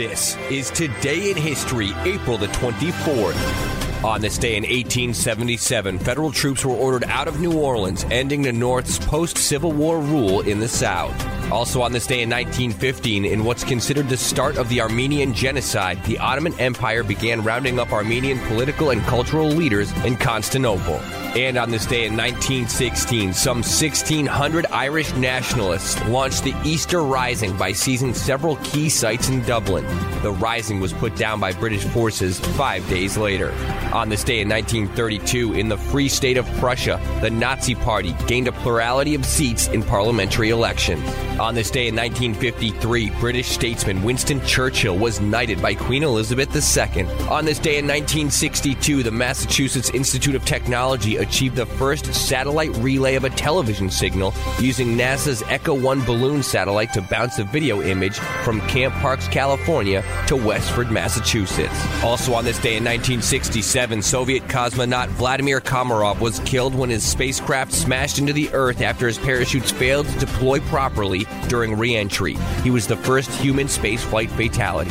This is Today in History, April the 24th. On this day in 1877, federal troops were ordered out of New Orleans, ending the North's post Civil War rule in the South. Also on this day in 1915, in what's considered the start of the Armenian Genocide, the Ottoman Empire began rounding up Armenian political and cultural leaders in Constantinople. And on this day in 1916, some 1,600 Irish nationalists launched the Easter Rising by seizing several key sites in Dublin. The rising was put down by British forces five days later. On this day in 1932, in the Free State of Prussia, the Nazi Party gained a plurality of seats in parliamentary elections. On this day in 1953, British statesman Winston Churchill was knighted by Queen Elizabeth II. On this day in 1962, the Massachusetts Institute of Technology achieved the first satellite relay of a television signal using NASA's Echo 1 balloon satellite to bounce a video image from Camp Parks, California to Westford, Massachusetts. Also on this day in 1967, Soviet cosmonaut Vladimir Komarov was killed when his spacecraft smashed into the Earth after his parachutes failed to deploy properly during re-entry. He was the first human spaceflight fatality.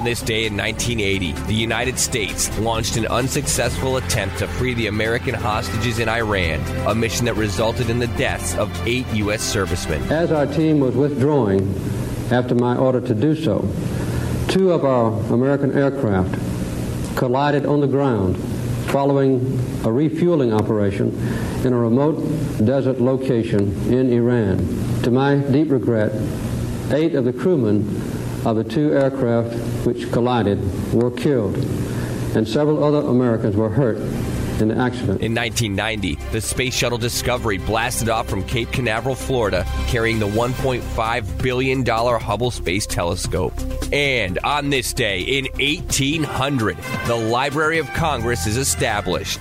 On this day in 1980, the United States launched an unsuccessful attempt to free the American hostages in Iran, a mission that resulted in the deaths of eight U.S. servicemen. As our team was withdrawing after my order to do so, two of our American aircraft collided on the ground following a refueling operation in a remote desert location in Iran. To my deep regret, eight of the crewmen of the two aircraft which collided were killed, and several other Americans were hurt in the accident. In 1990, the Space Shuttle Discovery blasted off from Cape Canaveral, Florida, carrying the $1.5 billion Hubble Space Telescope. And on this day, in 1800, the Library of Congress is established.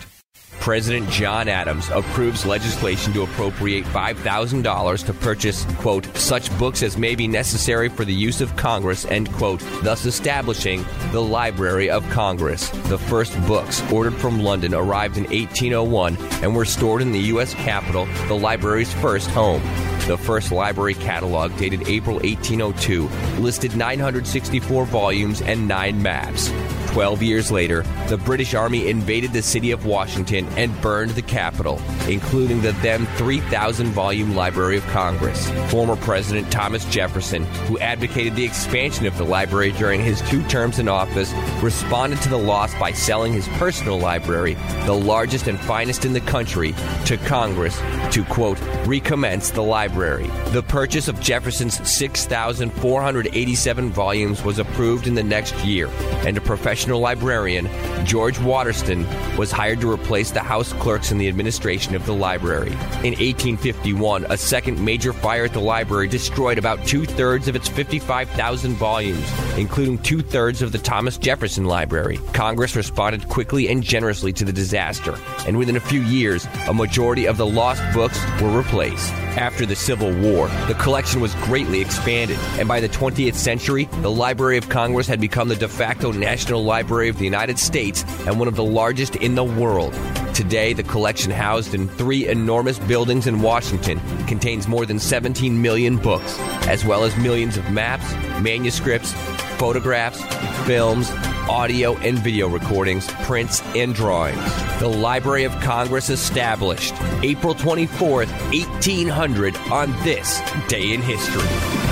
President John Adams approves legislation to appropriate $5,000 to purchase, quote, such books as may be necessary for the use of Congress, end quote, thus establishing the Library of Congress. The first books, ordered from London, arrived in 1801 and were stored in the U.S. Capitol, the library's first home. The first library catalog, dated April 1802, listed 964 volumes and nine maps. Twelve years later, the British Army invaded the city of Washington and burned the Capitol, including the then 3,000 volume Library of Congress. Former President Thomas Jefferson, who advocated the expansion of the library during his two terms in office, responded to the loss by selling his personal library, the largest and finest in the country, to Congress to, quote, recommence the library. The purchase of Jefferson's 6,487 volumes was approved in the next year, and a professional librarian, George Watterston, was hired to replace the house clerks in the administration of the library. In 1851, a second major fire at the library destroyed about two thirds of its 55,000 volumes, including two thirds of the Thomas Jefferson Library. Congress responded quickly and generously to the disaster, and within a few years, a majority of the lost books were replaced. After the Civil War, the collection was greatly expanded, and by the 20th century, the Library of Congress had become the de facto National Library of the United States and one of the largest in the world. Today, the collection housed in three enormous buildings in Washington contains more than 17 million books, as well as millions of maps, manuscripts, photographs, films, audio and video recordings, prints, and drawings. The Library of Congress established April 24th, 1800, on this day in history.